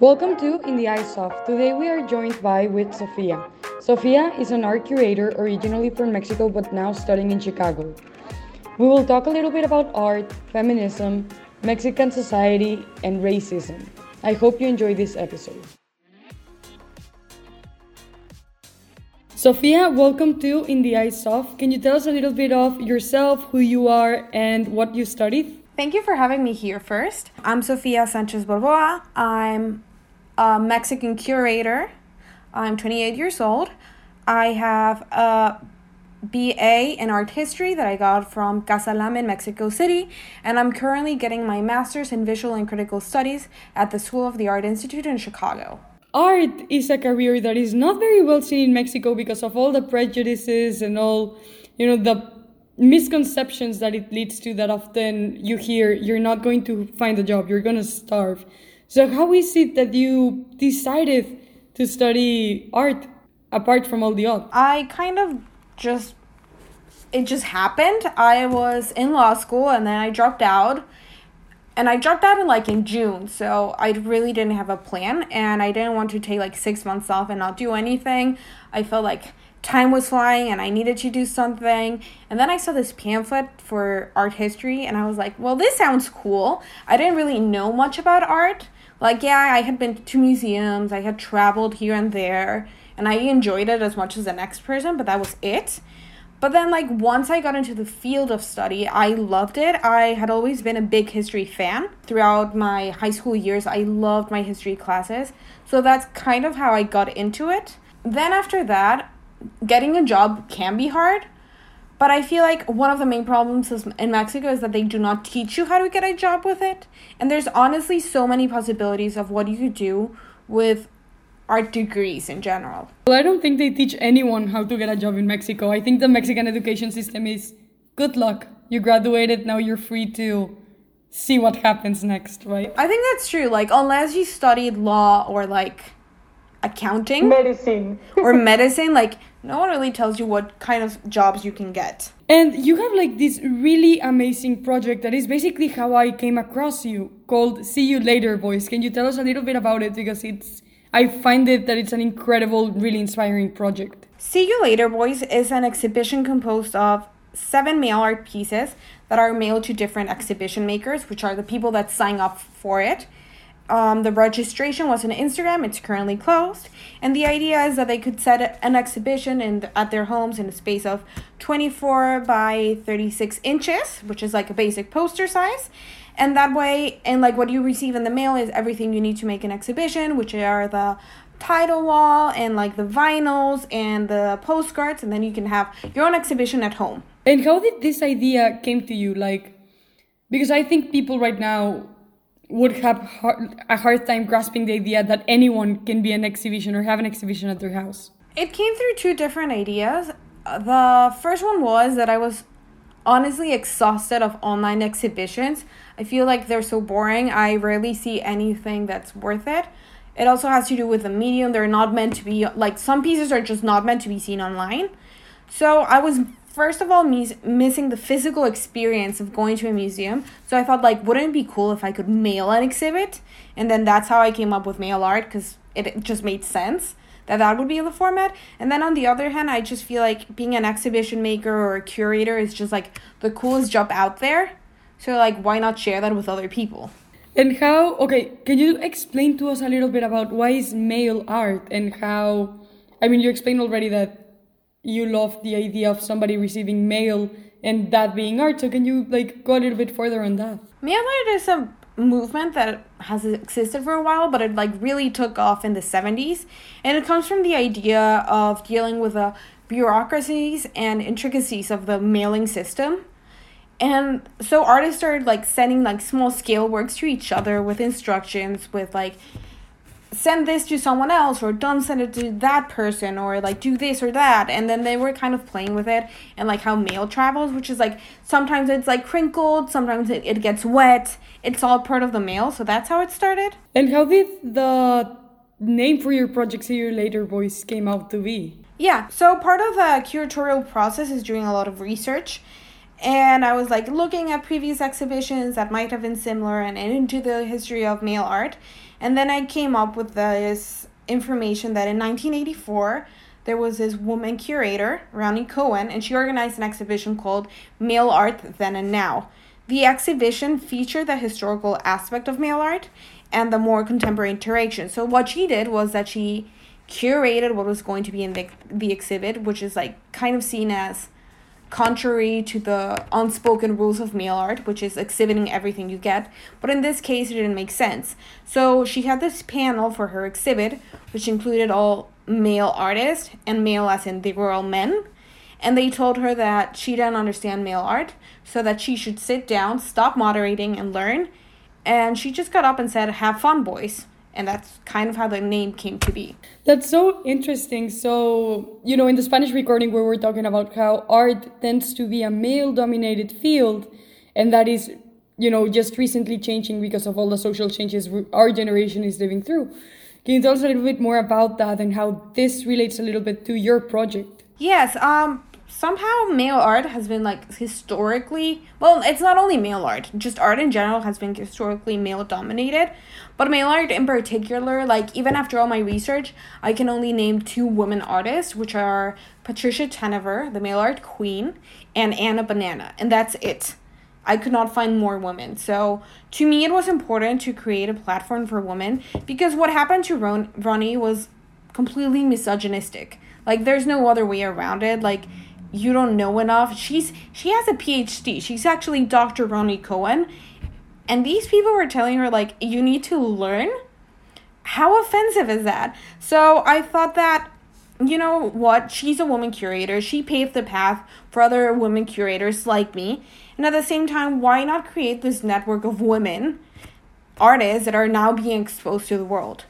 Welcome to In the Eyes of. Today we are joined by with Sofia. Sofia is an art curator originally from Mexico but now studying in Chicago. We will talk a little bit about art, feminism, Mexican society, and racism. I hope you enjoy this episode. Sofia, welcome to In the Eyes of. Can you tell us a little bit of yourself, who you are, and what you studied? Thank you for having me here first. I'm Sofia Sanchez Balboa. I'm a Mexican curator. I'm 28 years old. I have a BA in art history that I got from Casa Lamm in Mexico City, and I'm currently getting my master's in visual and critical studies at the School of the Art Institute in Chicago. Art is a career that is not very well seen in Mexico because of all the prejudices and all, you know, the misconceptions that it leads to that often you hear you're not going to find a job, you're going to starve. So, how is it that you decided to study art apart from all the odds? I kind of just, it just happened. I was in law school and then I dropped out. And I dropped out in like in June, so I really didn't have a plan and I didn't want to take like six months off and not do anything. I felt like time was flying and I needed to do something. And then I saw this pamphlet for art history and I was like, well, this sounds cool. I didn't really know much about art. Like, yeah, I had been to museums, I had traveled here and there, and I enjoyed it as much as the next person, but that was it. But then, like, once I got into the field of study, I loved it. I had always been a big history fan. Throughout my high school years, I loved my history classes. So that's kind of how I got into it. Then, after that, getting a job can be hard. But I feel like one of the main problems in Mexico is that they do not teach you how to get a job with it. And there's honestly so many possibilities of what you could do with art degrees in general. Well, I don't think they teach anyone how to get a job in Mexico. I think the Mexican education system is good luck. You graduated, now you're free to see what happens next, right? I think that's true. Like, unless you studied law or like accounting, medicine, or medicine, like, no one really tells you what kind of jobs you can get. And you have like this really amazing project that is basically how I came across you called See You Later Boys. Can you tell us a little bit about it? Because it's, I find it that it's an incredible, really inspiring project. See You Later Boys is an exhibition composed of seven mail art pieces that are mailed to different exhibition makers, which are the people that sign up for it. Um, the registration was on Instagram. It's currently closed, and the idea is that they could set an exhibition in at their homes in a space of 24 by 36 inches, which is like a basic poster size. And that way, and like what you receive in the mail is everything you need to make an exhibition, which are the title wall and like the vinyls and the postcards, and then you can have your own exhibition at home. And how did this idea came to you? Like, because I think people right now would have a hard time grasping the idea that anyone can be an exhibition or have an exhibition at their house. It came through two different ideas. The first one was that I was honestly exhausted of online exhibitions. I feel like they're so boring. I rarely see anything that's worth it. It also has to do with the medium. They're not meant to be like some pieces are just not meant to be seen online. So I was first of all mis- missing the physical experience of going to a museum. So I thought like wouldn't it be cool if I could mail an exhibit? And then that's how I came up with mail art it, it just made sense that that would be the format. And then on the other hand, I just feel like being an exhibition maker or a curator is just like the coolest job out there. So like why not share that with other people? And how okay, can you explain to us a little bit about why is mail art and how I mean you explained already that you love the idea of somebody receiving mail and that being art. So can you like go a little bit further on that? Mail art is a movement that has existed for a while, but it like really took off in the 70s. And it comes from the idea of dealing with the bureaucracies and intricacies of the mailing system. And so artists started like sending like small scale works to each other with instructions with like send this to someone else or don't send it to that person or like do this or that. And then they were kind of playing with it and like how mail travels which is like sometimes it's like crinkled sometimes it, it gets wet. It's all part of the mail so that's how it started. And how did the name for your project see you later boys came out to be? Yeah so part of the curatorial process is doing a lot of research. And I was like looking at previous exhibitions that might have been similar and into the history of mail art. And then I came up with this information that in 1984, there was this woman curator, Roni Cohen, and she organized an exhibition called Mail Art Then and Now. The exhibition featured the historical aspect of mail art and the more contemporary interaction. So, what she did was that she curated what was going to be in the, the exhibit, which is like kind of seen as contrary to the unspoken rules of mail art, which is exhibiting everything you get. But in this case, it didn't make sense. So she had this panel for her exhibit, which included all male artists, and male as in they were all men. And they told her that she didn't understand mail art, so that she should sit down, stop moderating, and learn. And she just got up and said, Have fun, boys and that's kind of how the name came to be. That's so interesting. So, you know, in the Spanish recording, where we were talking about how art tends to be a male dominated field, and that is, you know, just recently changing because of all the social changes our generation is living through. Can you tell us a little bit more about that and how this relates a little bit to your project? Yes, um, somehow mail art has been like historically well it's not only mail art just art in general has been historically male dominated but mail art in particular like even after all my research i can only name two women artists which are patricia Tavenner the mail art queen and anna banana and that's it. I could not find more women. So to me it was important to create a platform for women because what happened to Ron- ronnie was completely misogynistic. Like there's no other way around it. Like you don't know enough. She's she has a PhD. She's actually Dr. Ronnie Cohen. And these people were telling her like you need to learn. How offensive is that? So I thought that you know what? She's a woman curator. She paved the path for other women curators like me. And at the same time, why not create this network of women artists that are now being exposed to the world?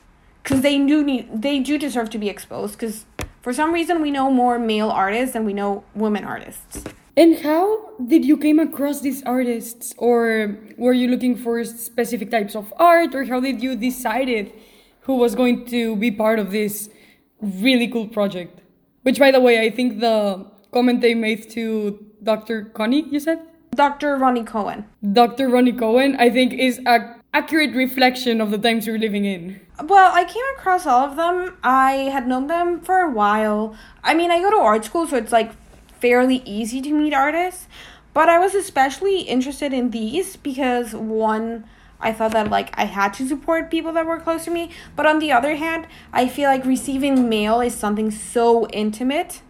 Cuz they do need they do deserve to be exposed cuz for some reason, we know more male artists than we know women artists. And how did you came across these artists, or were you looking for specific types of art, or how did you decided who was going to be part of this really cool project? Which, by the way, I think the comment they made to Dr. Connie, you said. Dr. Ronnie Cohen. Dr. Ronnie Cohen, I think, is a accurate reflection of the times we're living in? Well, I came across all of them. I had known them for a while. I mean, I go to art school, so it's like fairly easy to meet artists. But I was especially interested in these because one, I thought that like I had to support people that were close to me. But on the other hand, I feel like receiving mail is something so intimate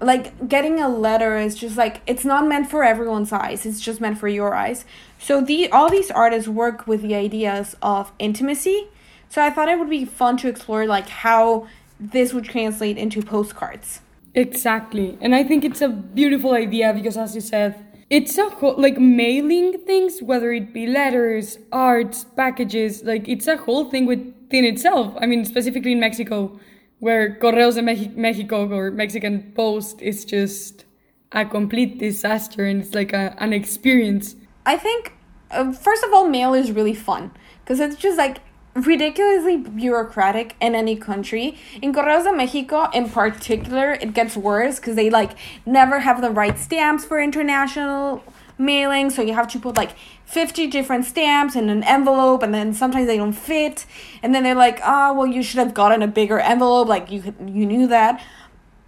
like getting a letter is just like it's not meant for everyone's eyes it's just meant for your eyes so the all these artists work with the ideas of intimacy. So i thought it would be fun to explore like how this would translate into postcards. Exactly. And i think it's a beautiful idea because as you said it's a whole like mailing things whether it be letters arts, packages like it's a whole thing within itself. I mean specifically in mexico where Correos de Mexico or Mexican Post is just a complete disaster and it's like a, an experience. I think, uh, first of all, mail is really fun because it's just like ridiculously bureaucratic in any country. In Correos de Mexico, in particular, it gets worse because they like never have the right stamps for international mailing, so you have to put like 50 different stamps in an envelope and then sometimes they don't fit. And then they're like oh well you should have gotten a bigger envelope. Like you you knew that.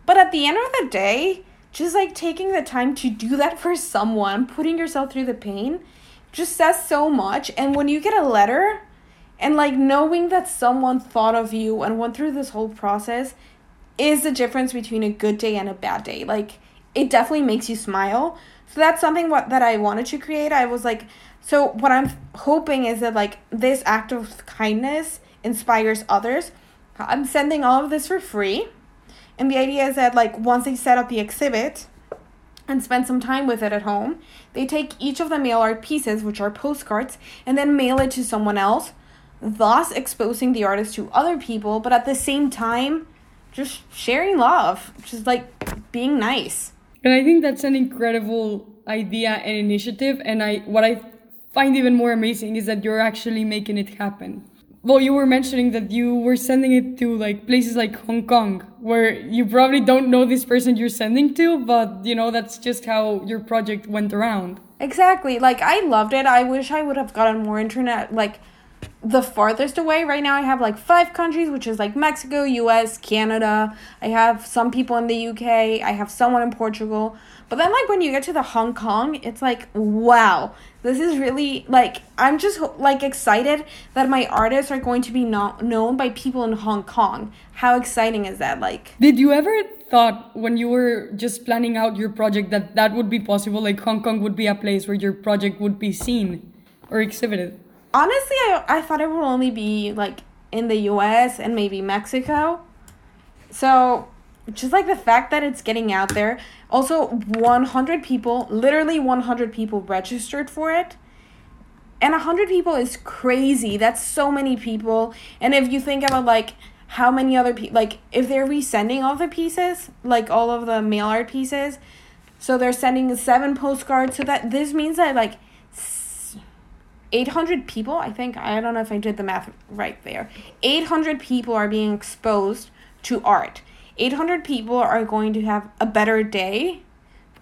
But at the end of the day just like taking the time to do that for someone putting yourself through the pain just says so much and when you get a letter and like knowing that someone thought of you and went through this whole process is the difference between a good day and a bad day like it definitely makes you smile so that's something what that I wanted to create I was like so what I'm hoping is that like this act of kindness inspires others. I'm sending all of this for free. And the idea is that like once they set up the exhibit and spend some time with it at home, they take each of the mail art pieces, which are postcards, and then mail it to someone else, thus exposing the artist to other people, but at the same time just sharing love, just like being nice. And I think that's an incredible idea and initiative and I what I find even more amazing is that you're actually making it happen. Well, you were mentioning that you were sending it to like places like Hong Kong, where you probably don't know this person you're sending to, but you know, that's just how your project went around. Exactly. Like, I loved it. I wish I would have gotten more internet. Like, the farthest away right now, I have like five countries, which is like Mexico, US, Canada. I have some people in the UK. I have someone in Portugal. But then, like, when you get to the Hong Kong, it's like, wow, this is really like, I'm just like excited that my artists are going to be not known by people in Hong Kong. How exciting is that? Like, did you ever thought when you were just planning out your project that that would be possible? Like, Hong Kong would be a place where your project would be seen or exhibited? Honestly, I, I thought it would only be like in the US and maybe Mexico. So, just like the fact that it's getting out there. Also 100 people literally 100 people registered for it. And 100 people is crazy. That's so many people. And if you think about like how many other people like if they're resending all the pieces like all of the mail art pieces so they're sending seven postcards. So that this means that like 800 people i think i don't know if i did the math right there 800 people are being exposed to art 800 people are going to have a better day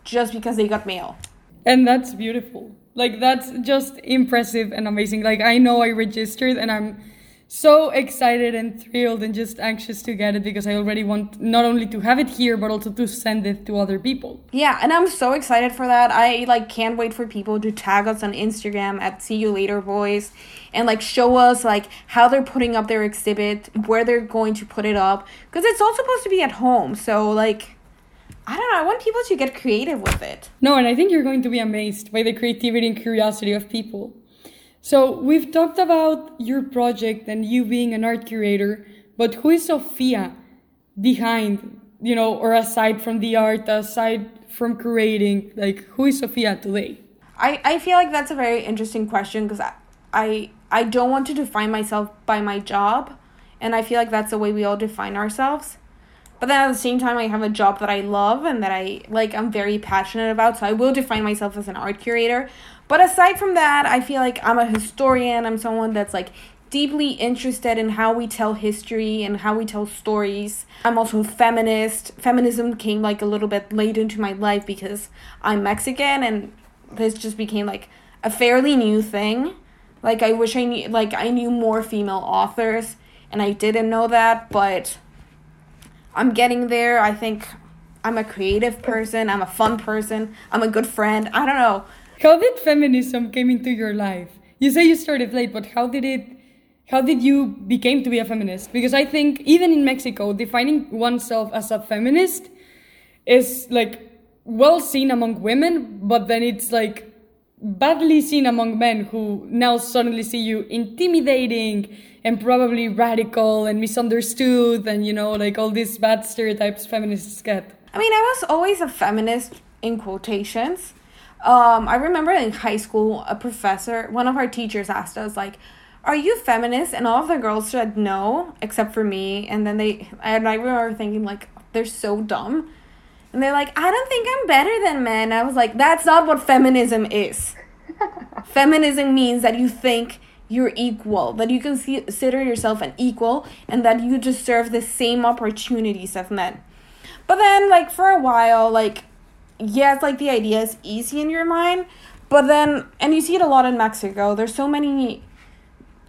just because they got mail. And that's beautiful. Like, that's just impressive and amazing. Like, I know I registered and I'm so excited and thrilled and just anxious to get it because I already want not only to have it here but also to send it to other people. Yeah, and I'm so excited for that. I like can't wait for people to tag us on Instagram at see you later boys and like show us like how they're putting up their exhibit, where they're going to put it up because it's all supposed to be at home. So like I don't know, I want people to get creative with it. No, and I think you're going to be amazed by the creativity and curiosity of people. So we've talked about your project and you being an art curator, but who is Sophia behind, you know, or aside from the art, aside from creating, like who is Sophia today? I, I feel like that's a very interesting question because I, I I don't want to define myself by my job, and I feel like that's the way we all define ourselves. But then at the same time, I have a job that I love and that I like. I'm very passionate about, so I will define myself as an art curator. But aside from that, I feel like I'm a historian. I'm someone that's like deeply interested in how we tell history and how we tell stories. I'm also a feminist. Feminism came like a little bit late into my life because I'm Mexican and this just became like a fairly new thing. Like I wish I knew like I knew more female authors and I didn't know that, but I'm getting there. I think I'm a creative person, I'm a fun person, I'm a good friend. I don't know. How did feminism came into your life? You say you started late, but how did it how did you became to be a feminist? Because I think even in Mexico, defining oneself as a feminist is like well seen among women, but then it's like badly seen among men who now suddenly see you intimidating and probably radical and misunderstood and you know like all these bad stereotypes feminists get. I mean, I was always a feminist in quotations um, I remember in high school, a professor, one of our teachers asked us, like, are you feminist? And all of the girls said no, except for me. And then they, and I remember thinking, like, they're so dumb. And they're like, I don't think I'm better than men. I was like, that's not what feminism is. feminism means that you think you're equal, that you can consider yourself an equal, and that you deserve the same opportunities of men. But then, like, for a while, like, it's like the idea is easy in your mind, but then, and you see it a lot in Mexico, there's so many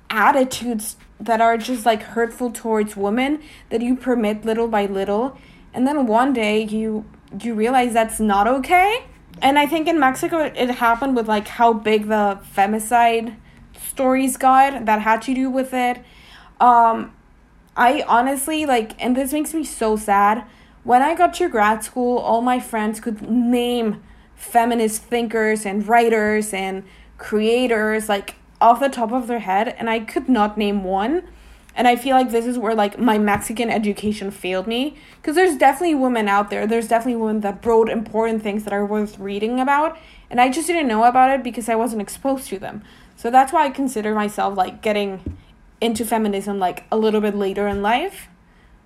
attitudes that are just like hurtful towards women that you permit little by little. And then one day you you realize that's not okay. And I think in Mexico it happened with like how big the femicide stories got that had to do with it. Um I honestly like and this makes me so sad when I got to grad school, all my friends could name feminist thinkers and writers and creators like off the top of their head, and I could not name one. And I feel like this is where like my Mexican education failed me because there's definitely women out there. There's definitely women that wrote important things that are worth reading about, and I just didn't know about it because I wasn't exposed to them. So that's why I consider myself like getting into feminism like a little bit later in life.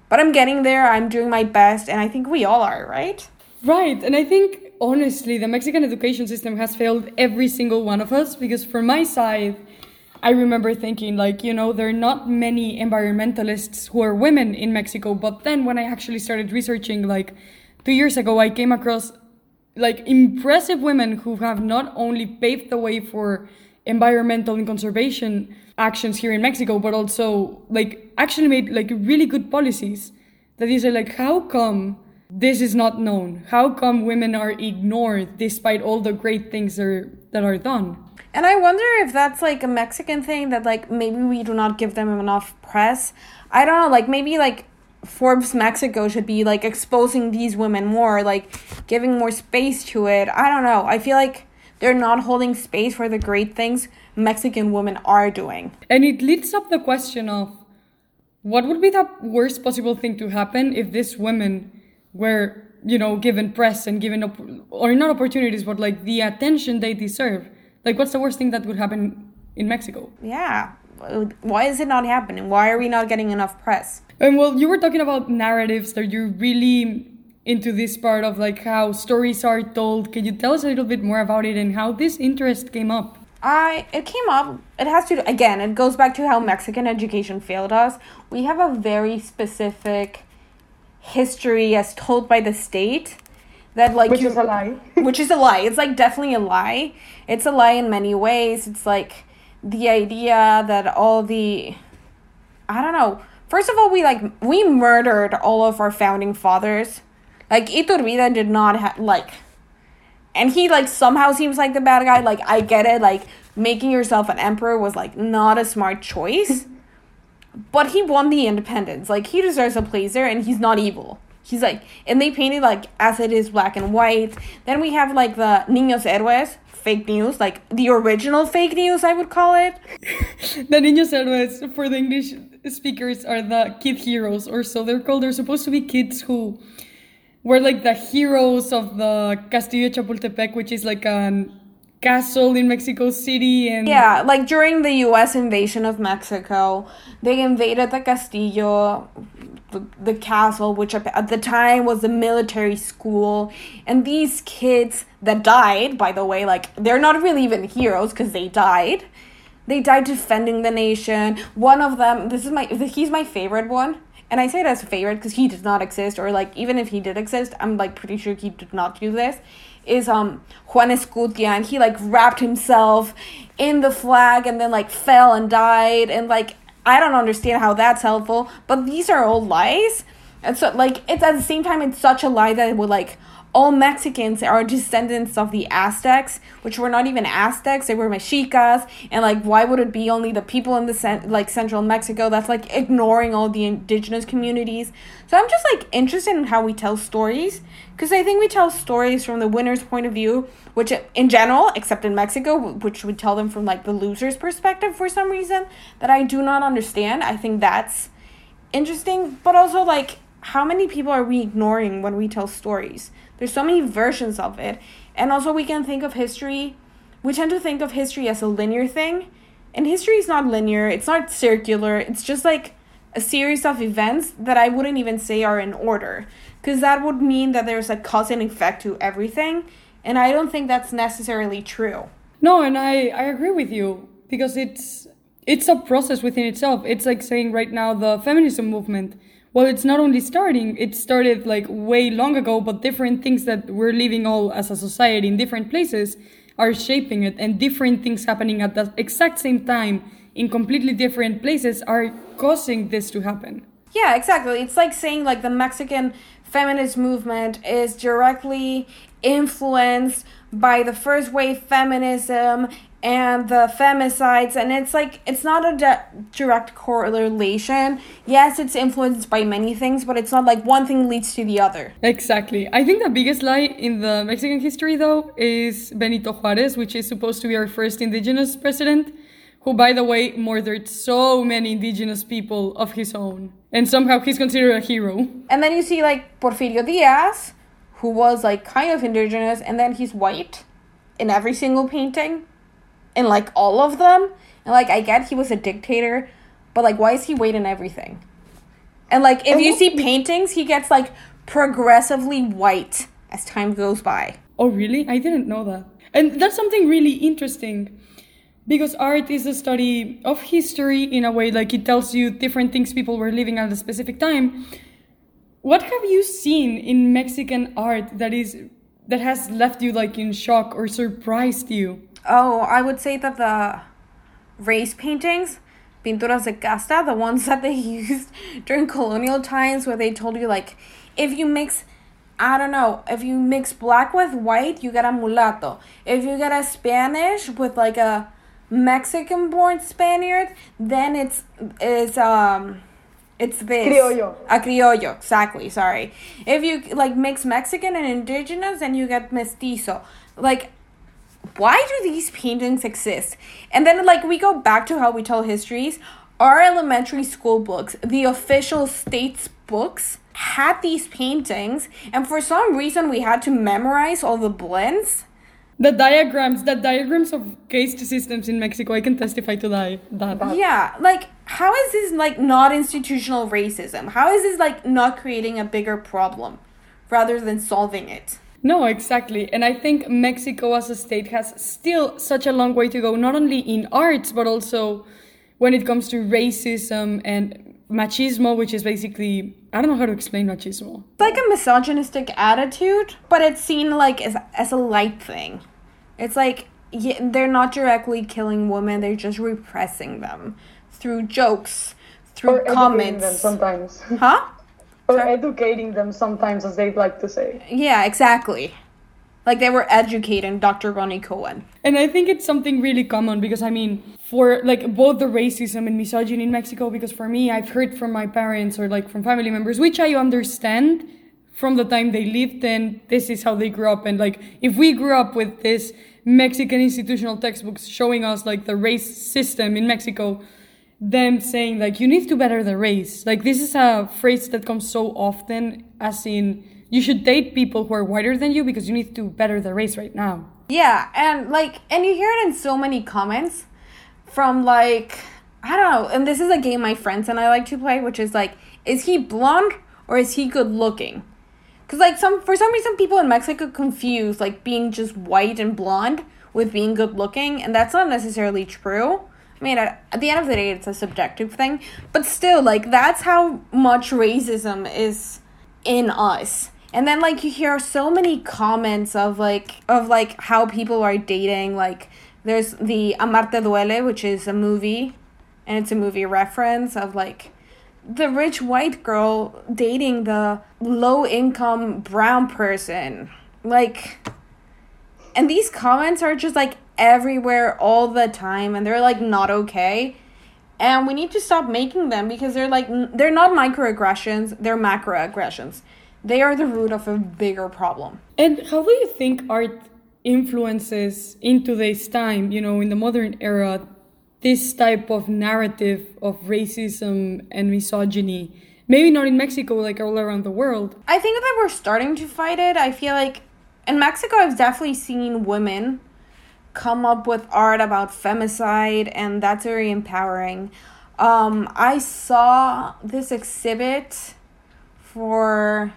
But I'm getting there, I'm doing my best, and I think we all are, right? Right, and I think honestly, the Mexican education system has failed every single one of us because, from my side, I remember thinking, like, you know, there are not many environmentalists who are women in Mexico. But then when I actually started researching, like, two years ago, I came across like impressive women who have not only paved the way for environmental and conservation actions here in Mexico, but also like actually made like really good policies. That is like, how come this is not known? How come women are ignored despite all the great things that are, that are done? And I wonder if that's like a Mexican thing that like maybe we do not give them enough press. I don't know, like maybe like Forbes Mexico should be like exposing these women more, like giving more space to it. I don't know. I feel like they're not holding space for the great things Mexican women are doing. And it leads up the question of what would be the worst possible thing to happen if these women were, you know, given press and given op- or not opportunities, but like the attention they deserve? Like, what's the worst thing that would happen in Mexico? Yeah. Why is it not happening? Why are we not getting enough press? And well, you were talking about narratives that you're really into this part of like how stories are told. Can you tell us a little bit more about it and how this interest came up? I it came up. It has to again. It goes back to how Mexican education failed us. We have a very specific history as told by the state that like which you, is a lie. which is a lie. It's like definitely a lie. It's a lie in many ways. It's like the idea that all the I don't know. First of all, we like we murdered all of our founding fathers. Like Iturbide did not have like and he like somehow seems like the bad guy. Like I get it, like making yourself an emperor was like not a smart choice. but he won the independence. Like he deserves a place there and he's not evil. He's like and they painted like as it is black and white. Then we have like the Niños Héroes, fake news, like the original fake news I would call it. the Niños Héroes for the English speakers are the kid heroes or so they're called. They're supposed to be kids who were like the heroes of the Castillo Chapultepec, which is like a castle in Mexico City and Yeah, like during the US invasion of Mexico, they invaded the Castillo the, the castle which at the time was a military school. And these kids that died by the way like they're not really even heroes cuz they died. They died defending the nation. One of them this is my he's my favorite one and I say it as a favorite because he did not exist, or like even if he did exist, I'm like pretty sure he did not do this. Is um Juan Escutia, and he like wrapped himself in the flag and then like fell and died, and like I don't understand how that's helpful, but these are all lies, and so like it's at the same time it's such a lie that it would like all Mexicans are descendants of the Aztecs, which were not even Aztecs, they were Mexicas, and like why would it be only the people in the cent- like central Mexico that's like ignoring all the indigenous communities. So I'm just like interested in how we tell stories because I think we tell stories from the winner's point of view, which in general, except in Mexico, which we tell them from like the loser's perspective for some reason that I do not understand. I think that's interesting, but also like how many people are we ignoring when we tell stories? There's so many versions of it. And also, we can think of history, we tend to think of history as a linear thing. And history is not linear, it's not circular, it's just like a series of events that I wouldn't even say are in order. Because that would mean that there's a cause and effect to everything. And I don't think that's necessarily true. No, and I, I agree with you because it's it's a process within itself. It's like saying right now the feminism movement well it's not only starting it started like way long ago but different things that we're living all as a society in different places are shaping it and different things happening at the exact same time in completely different places are causing this to happen. Yeah exactly. It's like saying like the mexican feminist movement is directly influenced by the first wave feminism and the femicides and it's like it's not a de- direct correlation. Yes it's influenced by many things but it's not like one thing leads to the other. Exactly. I think the biggest lie in the mexican history though is benito juarez which is supposed to be our first indigenous president who by the way murdered so many indigenous people of his own. And somehow he's considered a hero. And then you see like porfirio diaz who was like kind of indigenous and then he's white in every single painting in like all of them. And like I get he was a dictator, but like why is he white in everything? And like if you see paintings, he gets like progressively white as time goes by. Oh really? I didn't know that. And that's something really interesting because art is a study of history in a way like it tells you different things people were living at a specific time what have you seen in mexican art that is that has left you like in shock or surprised you oh i would say that the race paintings pinturas de casta the ones that they used during colonial times where they told you like if you mix I don't know. If you mix black with white, you get a mulatto. If you get a Spanish with like a Mexican born Spaniard, then it's it's um it's this Criollo. A criollo, exactly, sorry. If you like mix Mexican and indigenous, then you get mestizo. Like why do these paintings exist? And then like we go back to how we tell histories. Our elementary school books, the official state's books, had these paintings, and for some reason we had to memorize all the blends. the diagrams the diagrams of caste systems in mexico i can testify to that, that. Yeah, like how is this like not institutional racism? How is this like not creating a bigger problem rather than solving it? No, exactly. And I think Mexico as a state has still such a long way to go, not only in arts, but also when it comes to racism and machismo, which is basically, I don't know how to explain machismo. It's like a misogynistic attitude, but it's seen like as, as a light thing. It's like yeah, they're not directly killing women, they're just repressing them through jokes, through Or educating them comments. sometimes. Huh? or Sorry? educating them sometimes, as they'd like to say. Yeah, exactly. Like they were educating Dr. Ronnie Cohen. And I think it's something really common because I mean, for like both the racism and misogyny in Mexico, because for me, I've heard from my parents or like from family members, which I understand from the time they lived and this is how they grew up. And like, if we grew up with this Mexican institutional textbooks showing us like the race system in Mexico, them saying like, you need to better the race. Like, this is a phrase that comes so often, as in, you should date people who are whiter than you because you need to better the race right now. Yeah, and like, and you hear it in so many comments from like, I don't know, and this is a game my friends and I like to play, which is like, is he blonde or is he good looking? Because like some for some reason people in Mexico confuse like being just white and blonde with being good looking, and that's not necessarily true. I mean, at, the end of the day, it's a subjective thing, but still, like that's how much racism is in us. And then like you hear so many comments of like of like how people are dating. Like there's the Amarte Duele, which is a movie, and it's a movie reference of like the rich white girl dating the low income brown person. Like and these comments are just like everywhere all the time and they're like not okay. And we need to stop making them because they're like they're not microaggressions, they're macroaggressions. They are the root of a bigger problem. And how do you think art influences in today's time, you know, in the modern era, this type of narrative of racism and misogyny? Maybe not in Mexico, like all around the world. I think that we're starting to fight it. I feel like in Mexico, I've definitely seen women come up with art about femicide, and that's very empowering. Um, I saw this exhibit for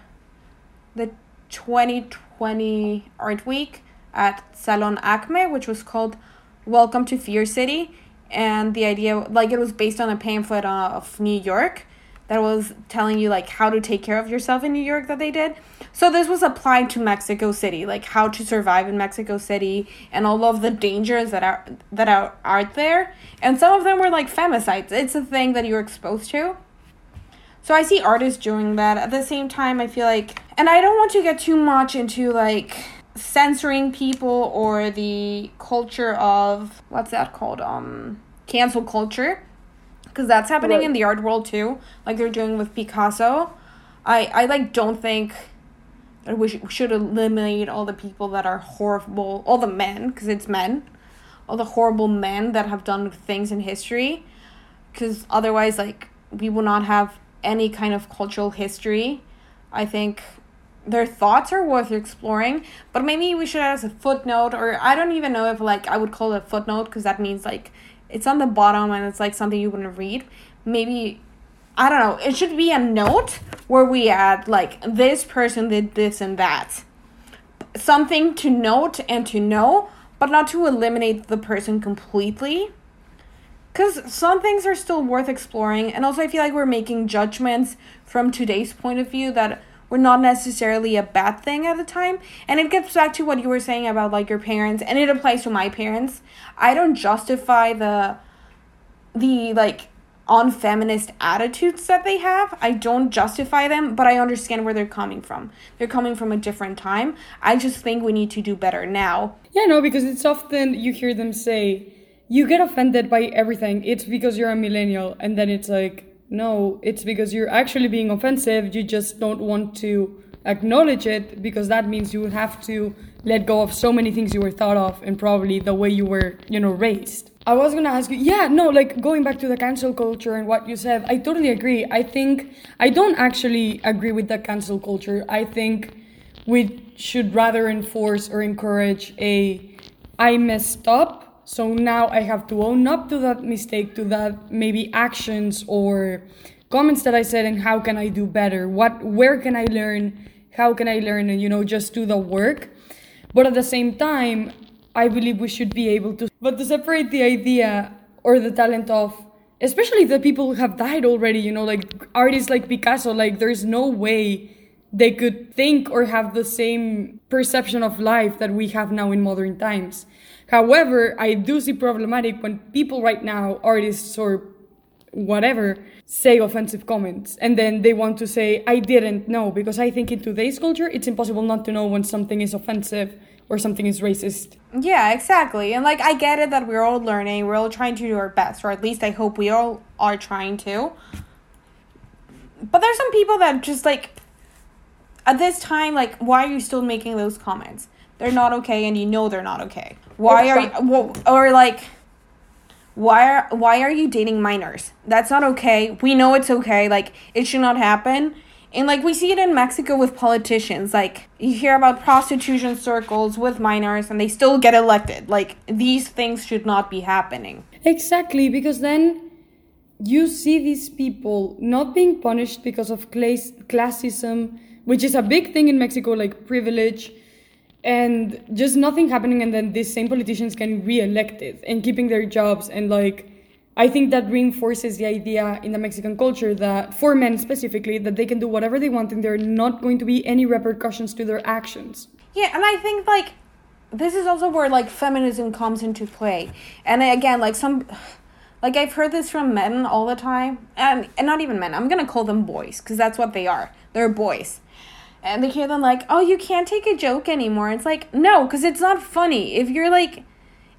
the 2020 Art Week at Salon Acme, which was called Welcome to Fear City. And the idea, like, it was based on a pamphlet uh, of New York that was telling you, like, how to take care of yourself in New York that they did. So this was applied to Mexico City, like how to survive in Mexico City and all of the dangers that are that are out there. And some of them were like femicides. It's a thing that you're exposed to. So I see artists doing that. At the same time, I feel like, and I don't want to get too much into like censoring people or the culture of what's that called? Um, cancel culture, because that's happening Right. in the art world too. Like they're doing with Picasso. I I like don't think that we sh- should eliminate all the people that are horrible, all the men, because it's men, all the horrible men that have done things in history, because otherwise, like, we will not have any kind of cultural history. I think their thoughts are worth exploring, but maybe we should add as a footnote, or I don't even know if, like, I would call it a footnote, because that means, like, it's on the bottom and it's, like, something you wouldn't read. Maybe I don't know. It should be a note where we add like this person did this and that. Something to note and to know, but not to eliminate the person completely. Because some things are still worth exploring, and also I feel like we're making judgments from today's point of view that were not necessarily a bad thing at the time. And it gets back to what you were saying about like your parents, and it applies to my parents. I don't justify the the like on feminist attitudes that they have. I don't justify them, but I understand where they're coming from. They're coming from a different time. I just think we need to do better now. Yeah, no, because it's often you hear them say, you get offended by everything. It's because you're a millennial. And then it's like, no, it's because you're actually being offensive. You just don't want to acknowledge it because that means you would have to let go of so many things you were thought of and probably the way you were, you know, raised. I was gonna ask you, yeah, no, like going back to the cancel culture and what you said, I totally agree. I think I don't actually agree with the cancel culture. I think we should rather enforce or encourage a I messed up, so now I have to own up to that mistake, to that maybe actions or comments that I said and how can I do better? What where can I learn? How can I learn and you know just do the work? But at the same time, I believe we should be able to. But to separate the idea or the talent of, especially the people who have died already, you know, like artists like Picasso, like there's no way they could think or have the same perception of life that we have now in modern times. However, I do see problematic when people right now, artists or whatever, say offensive comments and then they want to say, I didn't know, because I think in today's culture, it's impossible not to know when something is offensive or something is racist. Yeah, exactly. And like I get it that we're all learning, we're all trying to do our best, or at least I hope we all are trying to. But there's some people that just like at this time like why are you still making those comments? They're not okay and you know they're not okay. Why are you or like why are why are you dating minors? That's not okay. We know it's okay. Like it should not happen. And like we see it in Mexico with politicians. Like you hear about prostitution circles with minors and they still get elected. Like these things should not be happening. Exactly, because then you see these people not being punished because of class- classism, which is a big thing in Mexico, like privilege, and just nothing happening. And then these same politicians getting re-elected and keeping their jobs and like I think that reinforces the idea in the Mexican culture that, for men specifically, that they can do whatever they want and there are not going to be any repercussions to their actions. Yeah, and I think, like, this is also where, like, feminism comes into play. And again, like, some. Like, I've heard this from men all the time. And, and not even men. I'm to call them boys, because that's what they are. They're boys. And they hear them, like, oh, you can't take a joke anymore. It's like, no, because it's not funny. If you're, like.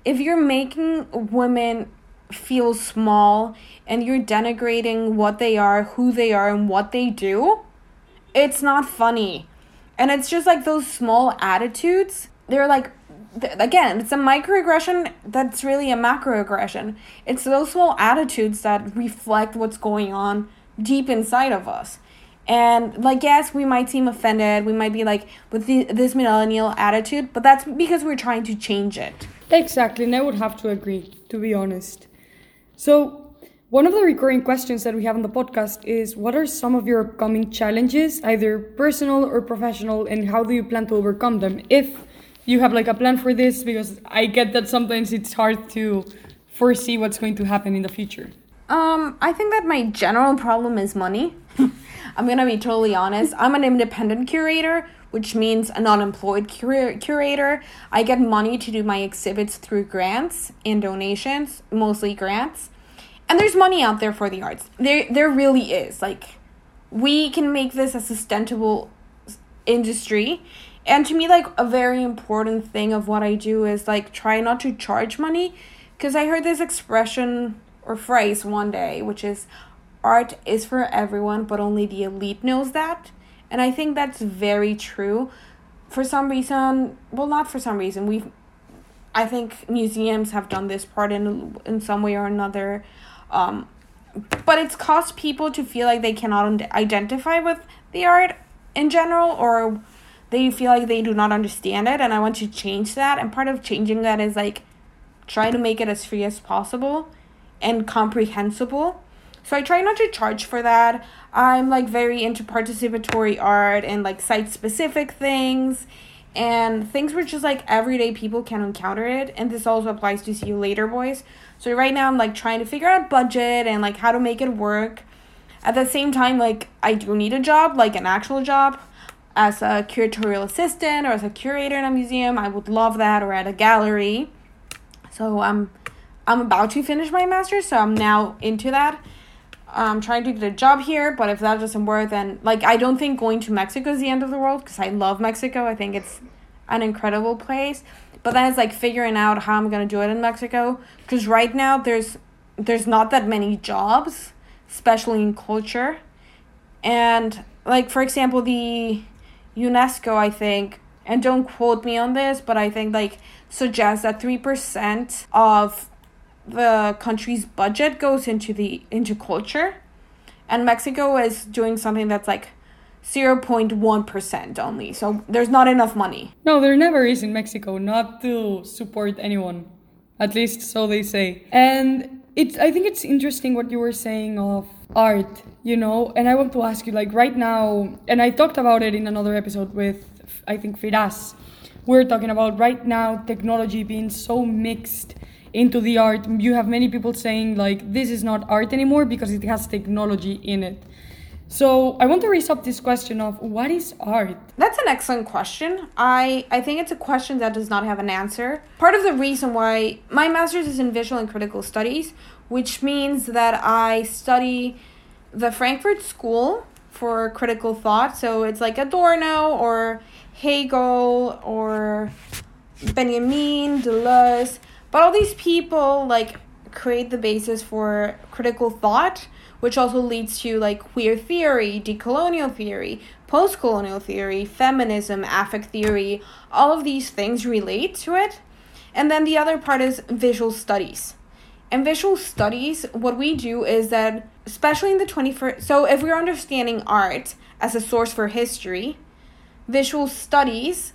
If you're making women feel small and you're denigrating what they are, who they are, and what they do, it's not funny. And it's just like those small attitudes. They're like, again, it's a microaggression that's really a macroaggression. It's those small attitudes that reflect what's going on deep inside of us. And like, yes, we might seem offended. We might be like with the, this millennial attitude, but that's because we're trying to change it. Exactly, and I would have to agree, to be honest. So, one of the recurring questions that we have on the podcast is what are some of your upcoming challenges, either personal or professional, and how do you plan to overcome them? If you have like a plan for this, because I get that sometimes it's hard to foresee what's going to happen in the future. Um, I think that my general problem is money. I'm gonna be totally honest. I'm an independent curator, which means a non employed cur- curator. I get money to do my exhibits through grants and donations, mostly grants. And there's money out there for the arts. There, there really is. Like, we can make this a sustainable industry. And to me, like, a very important thing of what I do is, like, try not to charge money. Because I heard this expression or phrase one day, which is art is for everyone, but only the elite knows that. And I think that's very true. For some reason, well, not for some reason, we've, I think museums have done this part in in some way or another, um, but it's caused people to feel like they cannot identify with the art in general, or they feel like they do not understand it. And I want to change that. And part of changing that is like try to make it as free as possible and comprehensible so I try not to charge for that. I'm like very into participatory art and like site specific things. and things were just like everyday people can encounter it. And this also applies to see you later boys. So right now i'm like trying to figure out budget and like how to make it work. At the same time like i do need a job like an actual job. As a curatorial assistant or as a curator in a museum i would love that or at a gallery. So i'm i'm about to finish my master's so i'm now into that Um, I'm trying to get a job here, but if that doesn't work, then like I don't think going to Mexico is the end of the world because I love Mexico. I think it's an incredible place. But then it's like figuring out how I'm gonna do it in Mexico because right now there's there's not that many jobs, especially in culture, and like for example the UNESCO I think and don't quote me on this, but I think like suggests that three percent of the country's budget goes into the into culture. And mexico is doing something that's like 0.1% only. So there's not enough money. No there never is in mexico not to support anyone at least so they say. And it's i think it's interesting what you were saying of art you know? And i want to ask you like right now and i talked about it in another episode with i think firas. We're talking about right now technology being so mixed into the art. You have many people saying like this is not art anymore because it has technology in it. So i want to raise up this question of what is art? That's an excellent question. I i think it's a question that does not have an answer. Part of the reason why my master's is in visual and critical studies which means that i study the frankfurt school for critical thought. So it's like adorno or hegel or benjamin deleuze but all these people like create the basis for critical thought, which also leads to like queer theory, decolonial theory, post-colonial theory, feminism, affect theory. All of these things relate to it. And then the other part is visual studies. In visual studies, what we do is that, especially in the 21st, so if we're understanding art as a source for history, visual studies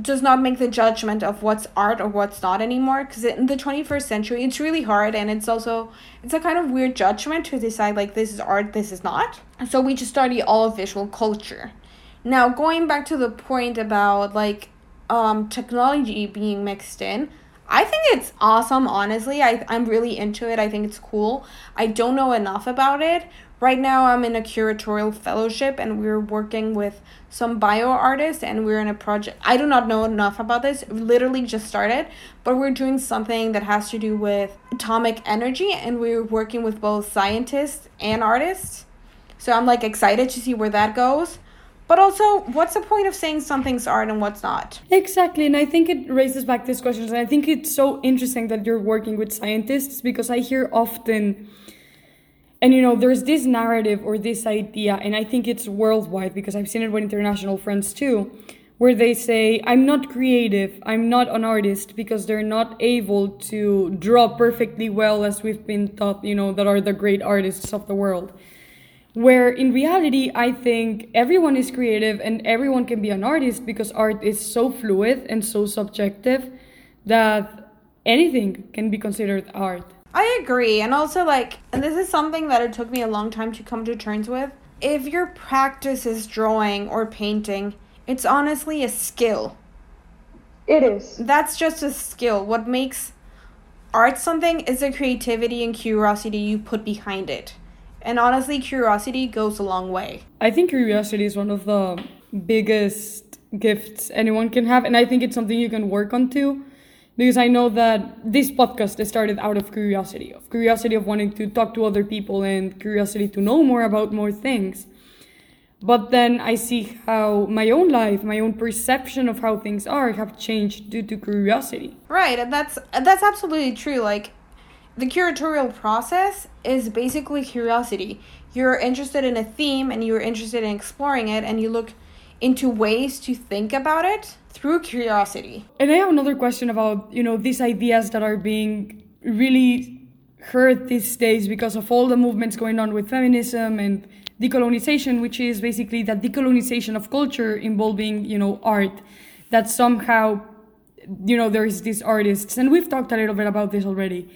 does not make the judgment of what's art or what's not anymore because in the 21st century it's really hard and it's also it's a kind of weird judgment to decide like this is art this is not so we just study all of visual culture now going back to the point about like um technology being mixed in I think it's awesome, honestly. I, I'm really into it. I think it's cool. I don't know enough about it. Right now, I'm in a curatorial fellowship and we're working with some bio artists and we're in a project. I do not know enough about this, literally just started, but we're doing something that has to do with atomic energy and we're working with both scientists and artists. So I'm like excited to see where that goes. But also, what's the point of saying something's art and what's not? Exactly, and I think it raises back these questions. And I think it's so interesting that you're working with scientists because I hear often and you know there's this narrative or this idea and i think it's worldwide because i've seen it with international friends too where they say i'm not creative. I'm not an artist because they're not able to draw perfectly well as we've been taught you know that are the great artists of the world. Where in reality i think everyone is creative and everyone can be an artist because art is so fluid and so subjective that anything can be considered art I agree. And also, like, and this is something that it took me a long time to come to terms with. If your practice is drawing or painting, it's honestly a skill. It is. That's just a skill. What makes art something is the creativity and curiosity you put behind it. And honestly, curiosity goes a long way. I think curiosity is one of the biggest gifts anyone can have. And I think it's something you can work on too because I know that this podcast started out of curiosity, of curiosity of wanting to talk to other people and curiosity to know more about more things. But then I see how my own life, my own perception of how things are have changed due to curiosity. Right, and that's that's absolutely true. Like the curatorial process is basically curiosity. You're interested in a theme and you're interested in exploring it and you look into ways to think about it through curiosity. And I have another question about, you know, these ideas that are being really heard these days because of all the movements going on with feminism and decolonization, which is basically that decolonization of culture involving, you know, art, that somehow, you know, there's these artists, and we've talked a little bit about this already,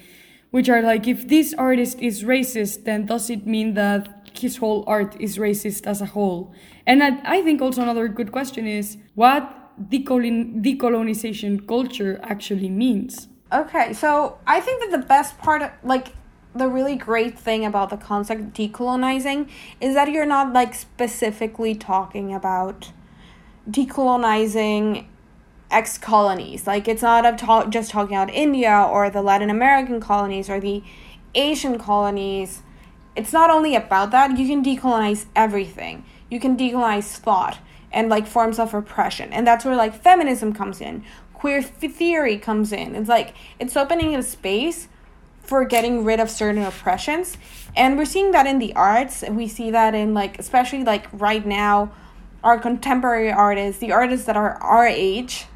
which are like, if this artist is racist, then does it mean that his whole art is racist as a whole? And I, I think also another good question is, what decolon- decolonization culture actually means. Okay, so I think that the best part, of, like, the really great thing about the concept decolonizing is that you're not like specifically talking about decolonizing ex colonies. Like it's not ta- just talking about India or the Latin American colonies or the Asian colonies. It's not only about that. You can decolonize everything. You can decolonize thought and like forms of oppression. And that's where like feminism comes in. Queer theory comes in. It's like it's opening a space for getting rid of certain oppressions. And we're seeing that in the arts. We see that in like especially like right now our contemporary artists, the artists that are our age,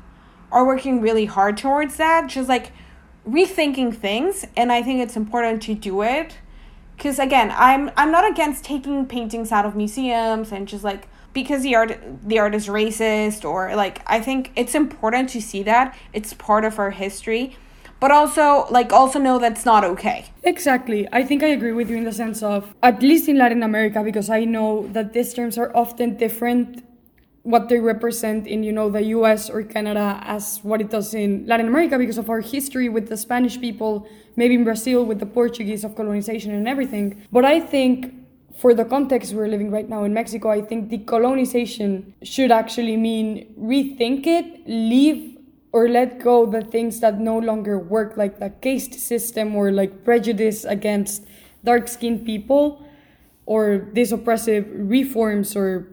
are working really hard towards that, just like rethinking things. And I think it's important to do it. Cause again, I'm I'm not against taking paintings out of museums and just like because the art the art is racist or like I think it's important to see that. It's part of our history. But also like also know that's not okay. Exactly. I think i agree with you in the sense of at least in latin america because i know that these terms are often different what they represent in you know the us or canada as what it does in latin america because of our history with the spanish people maybe in brazil with the portuguese of colonization and everything. But i think for the context we're living right now in Mexico, I think decolonization should actually mean rethink it, leave or let go the things that no longer work, like the caste system or like prejudice against dark skinned people or these oppressive reforms or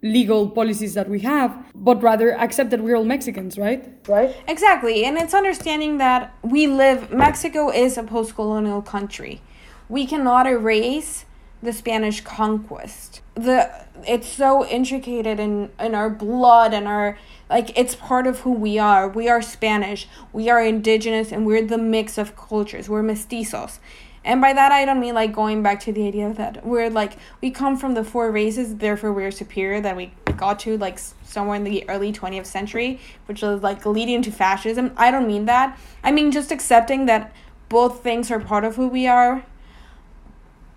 legal policies that we have, but rather accept that we're all Mexicans, right? Right. Exactly. And it's understanding that we live, Mexico is a post colonial country. We cannot erase the Spanish conquest. The it's so intricated in in our blood and our like it's part of who we are. We are Spanish. We are indigenous and we're the mix of cultures. We're mestizos. And by that I don't mean like going back to the idea that we're like we come from the four races, therefore we're superior that we got to like somewhere in the early 20th century, which was like leading to fascism. I don't mean that. I mean just accepting that both things are part of who we are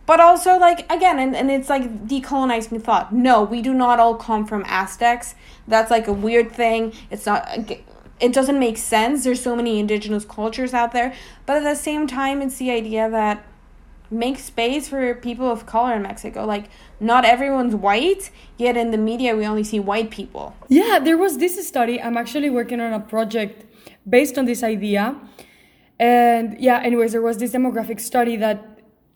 but also like again and, and it's like decolonizing thought. No we do not all come from aztecs. That's like a weird thing. It's not it doesn't make sense. There's so many indigenous cultures out there. But at the same time it's the idea that make space for people of color in mexico. Like not everyone's white yet in the media we only see white people. Yeah there was this study. I'm actually working on a project based on this idea. And yeah anyways there was this demographic study that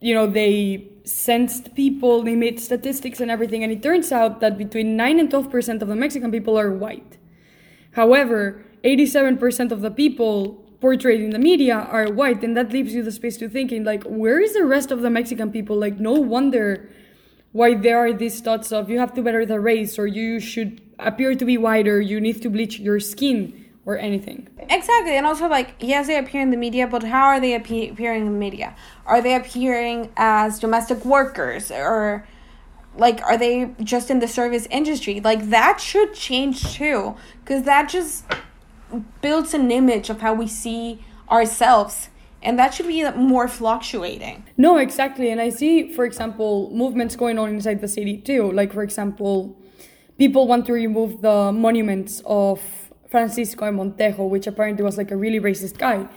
you know, they sensed people, they made statistics and everything, and it turns out that between 9 and 12% of the Mexican people are white. However, 87% of the people portrayed in the media are white, and that leaves you the space to thinking, like, where is the rest of the Mexican people? Like, no wonder why there are these thoughts of you have to better the race, or you should appear to be whiter, you need to bleach your skin or anything. Exactly, and also like yes, they appear in the media, but how are they appearing in the media? Are they appearing as domestic workers or like are they just in the service industry? Like that should change too, because that just builds an image of how we see ourselves. And that should be more fluctuating. No, exactly. And I see, for example, movements going on inside the city too. Like, for example, people want to remove the monuments of Francisco Montejo, which apparently was like a really racist guy.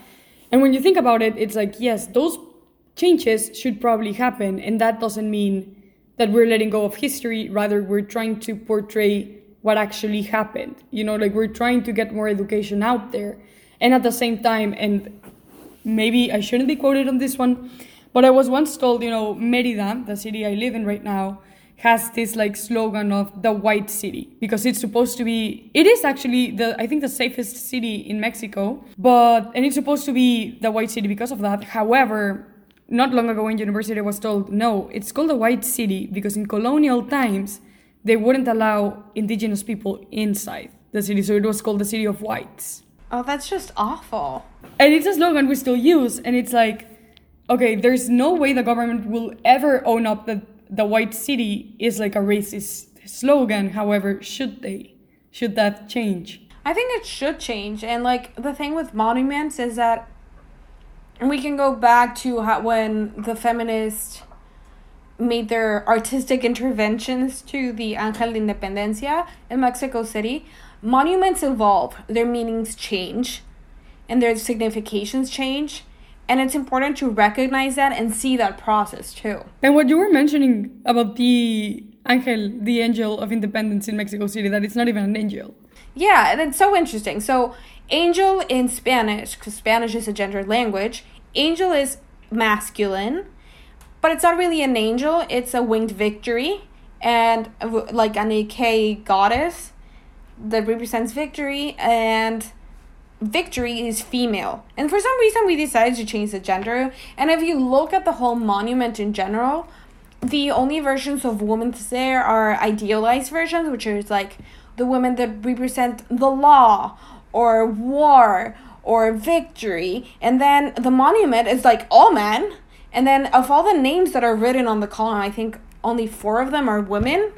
And when you think about it, it's like, yes, those changes should probably happen. And that doesn't mean that we're letting go of history. Rather, we're trying to portray what actually happened. You know, like we're trying to get more education out there. And at the same time, and maybe I shouldn't be quoted on this one, but I was once told, you know, Merida, the city I live in right now, has this like slogan of the white city. Because it's supposed to be it is actually the i think the safest city in mexico but and it's supposed to be the white city because of that. However not long ago in university I was told no it's called the white city because in colonial times they wouldn't allow indigenous people inside the city. So it was called the city of whites. Oh that's just awful. And it's a slogan we still use and it's like okay there's no way the government will ever own up that the white city is like a racist slogan. However, should they? Should that change? I think it should change. And like the thing with monuments is that we can go back to how, when the feminists made their artistic interventions to the Angel de Independencia in Mexico City. monuments evolve, their meanings change, and their significations change. And it's important to recognize that and see that process too. And what you were mentioning about the angel, the angel of independence in Mexico City, that it's not even an angel. Yeah, and it's so interesting. So, angel in Spanish, because Spanish is a gendered language, angel is masculine, but it's not really an angel, it's a winged victory and like a Nike goddess that represents victory and victory is female. And for some reason we decided to change the gender. And if you look at the whole monument in general the only versions of women there are idealized versions which is like the women that represent the law or war or victory. And then the monument is like all men. And then of all the names that are written on the column i think only four of them are women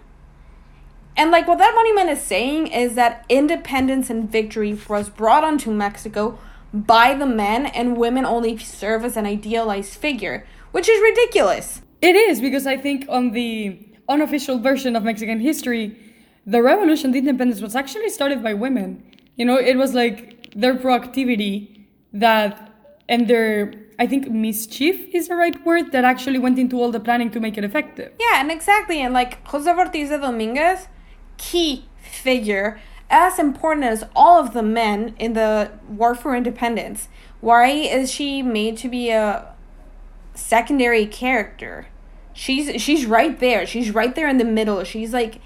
and like what that monument is saying is that independence and victory was brought onto Mexico by the men and women only serve as an idealized figure, which is ridiculous. It is because I think on the unofficial version of Mexican history, the revolution, the independence was actually started by women. You know, it was like their proactivity that and their I think mischief is the right word that actually went into all the planning to make it effective. Yeah, and exactly. And like Josefa Ortiz de Dominguez, key figure, as important as all of the men in the War for Independence. Why is she made to be a secondary character? She's she's right there. She's right there in the middle. She's like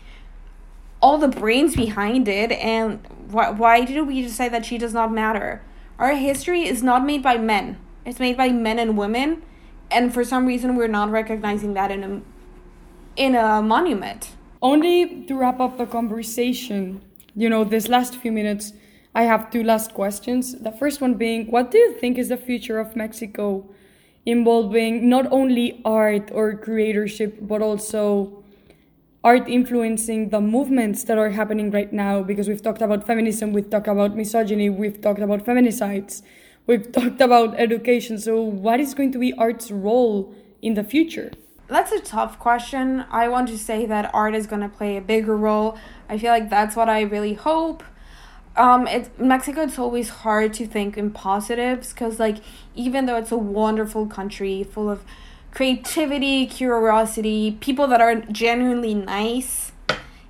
all the brains behind it and why why did we decide that she does not matter? Our history is not made by men. It's made by men and women and for some reason we're not recognizing that in a in a monument. Only to wrap up the conversation, you know, this last few minutes, I have two last questions. The first one being, what do you think is the future of Mexico involving not only art or creatorship, but also art influencing the movements that are happening right now? Because we've talked about feminism, we've talked about misogyny, we've talked about feminicides, we've talked about education. So, what is going to be art's role in the future? That's a tough question. I want to say that art is going to play a bigger role. I feel like that's what I really hope. Um, it's Mexico. It's always hard to think in positives because, like, even though it's a wonderful country full of creativity, curiosity, people that are genuinely nice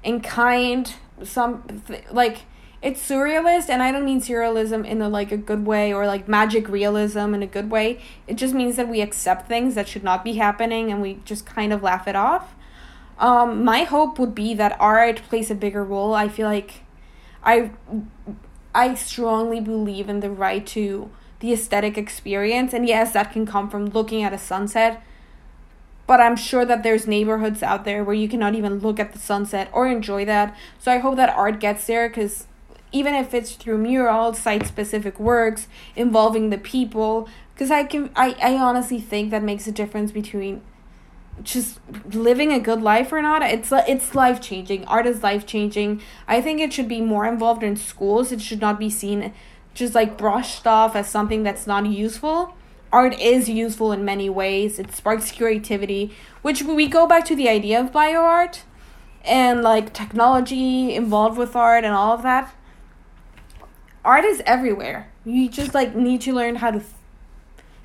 and kind, some like it's surrealist and i don't mean surrealism in a like a good way or like magic realism in a good way. It just means that we accept things that should not be happening and we just kind of laugh it off. Um, my hope would be that art plays a bigger role. I feel like i i strongly believe in the right to the aesthetic experience and yes that can come from looking at a sunset but I'm sure that there's neighborhoods out there where you cannot even look at the sunset or enjoy that. So I hope that art gets there because even if it's through murals, site specific works involving the people, because I can I, I honestly think that makes a difference between just living a good life or not. It's it's life changing art is life changing i think it should be more involved in schools. It should not be seen just like brushed off as something that's not useful. Art is useful in many ways. It sparks creativity which we go back to the idea of bio art and like technology involved with art and all of that art is everywhere. You just like need to learn how to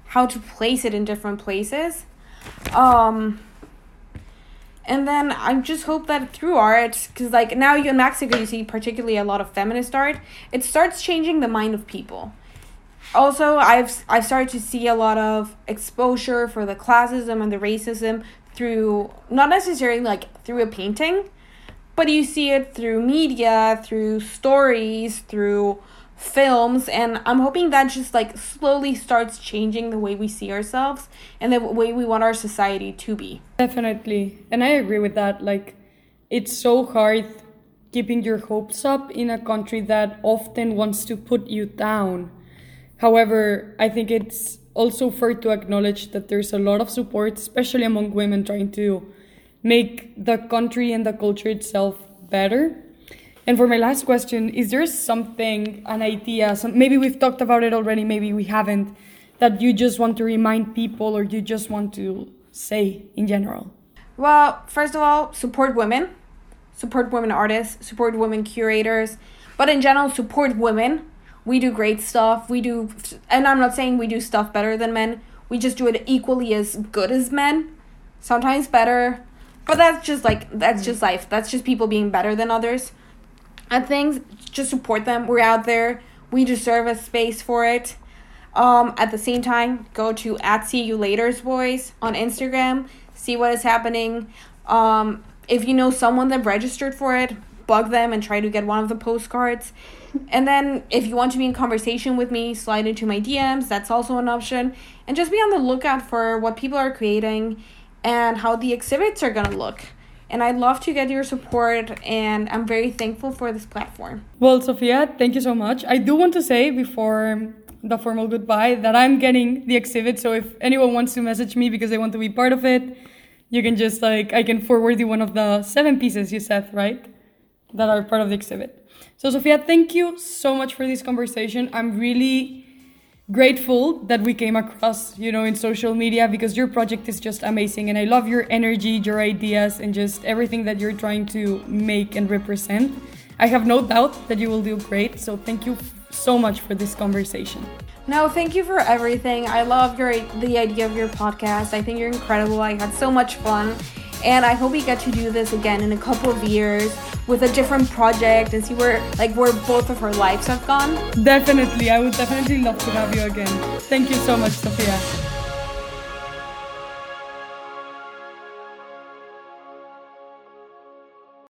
how to place it in different places. Um and then I just hope that through art, because like now you in Mexico, you see particularly a lot of feminist art. It starts changing the mind of people. Also, I've I've started to see a lot of exposure for the classism and the racism through not necessarily like through a painting, but you see it through media, through stories, through films and i'm hoping that just like slowly starts changing the way we see ourselves and the way we want our society to be. Definitely. And i agree with that. Like it's so hard keeping your hopes up in a country that often wants to put you down. However i think it's also fair to acknowledge that there's a lot of support especially among women trying to make the country and the culture itself better and for my last question, is there something, an idea, some, maybe we've talked about it already, maybe we haven't, that you just want to remind people or you just want to say in general? Well, first of all, support women, support women artists, support women curators. but in general, support women. We do great stuff. We do, and I'm not saying we do stuff better than men. We just do it equally as good as men, sometimes better. But that's just like that's just life. That's just people being better than others. And things just support them. We're out there. We deserve a space for it. Um, at the same time, go to at see you later's boys on Instagram. See what is happening. Um, if you know someone that registered for it, bug them and try to get one of the postcards. And then if you want to be in conversation with me, slide into my DMs. That's also an option. And just be on the lookout for what people are creating and how the exhibits are going to look. And I'd love to get your support, and I'm very thankful for this platform. Well, Sophia, thank you so much. I do want to say before the formal goodbye that I'm getting the exhibit. So if anyone wants to message me because they want to be part of it, you can just like, I can forward you one of the seven pieces you said, right? That are part of the exhibit. So, Sophia, thank you so much for this conversation. I'm really grateful that we came across, you know, in social media because your project is just amazing and I love your energy, your ideas and just everything that you're trying to make and represent. I have no doubt that you will do great. So thank you so much for this conversation. No, thank you for everything. I love your the idea of your podcast. I think you're incredible. I had so much fun. And I hope we get to do this again in a couple of years with a different project and see where like where both of our lives have gone. Definitely. I would definitely love to have you again. Thank you so much, Sophia.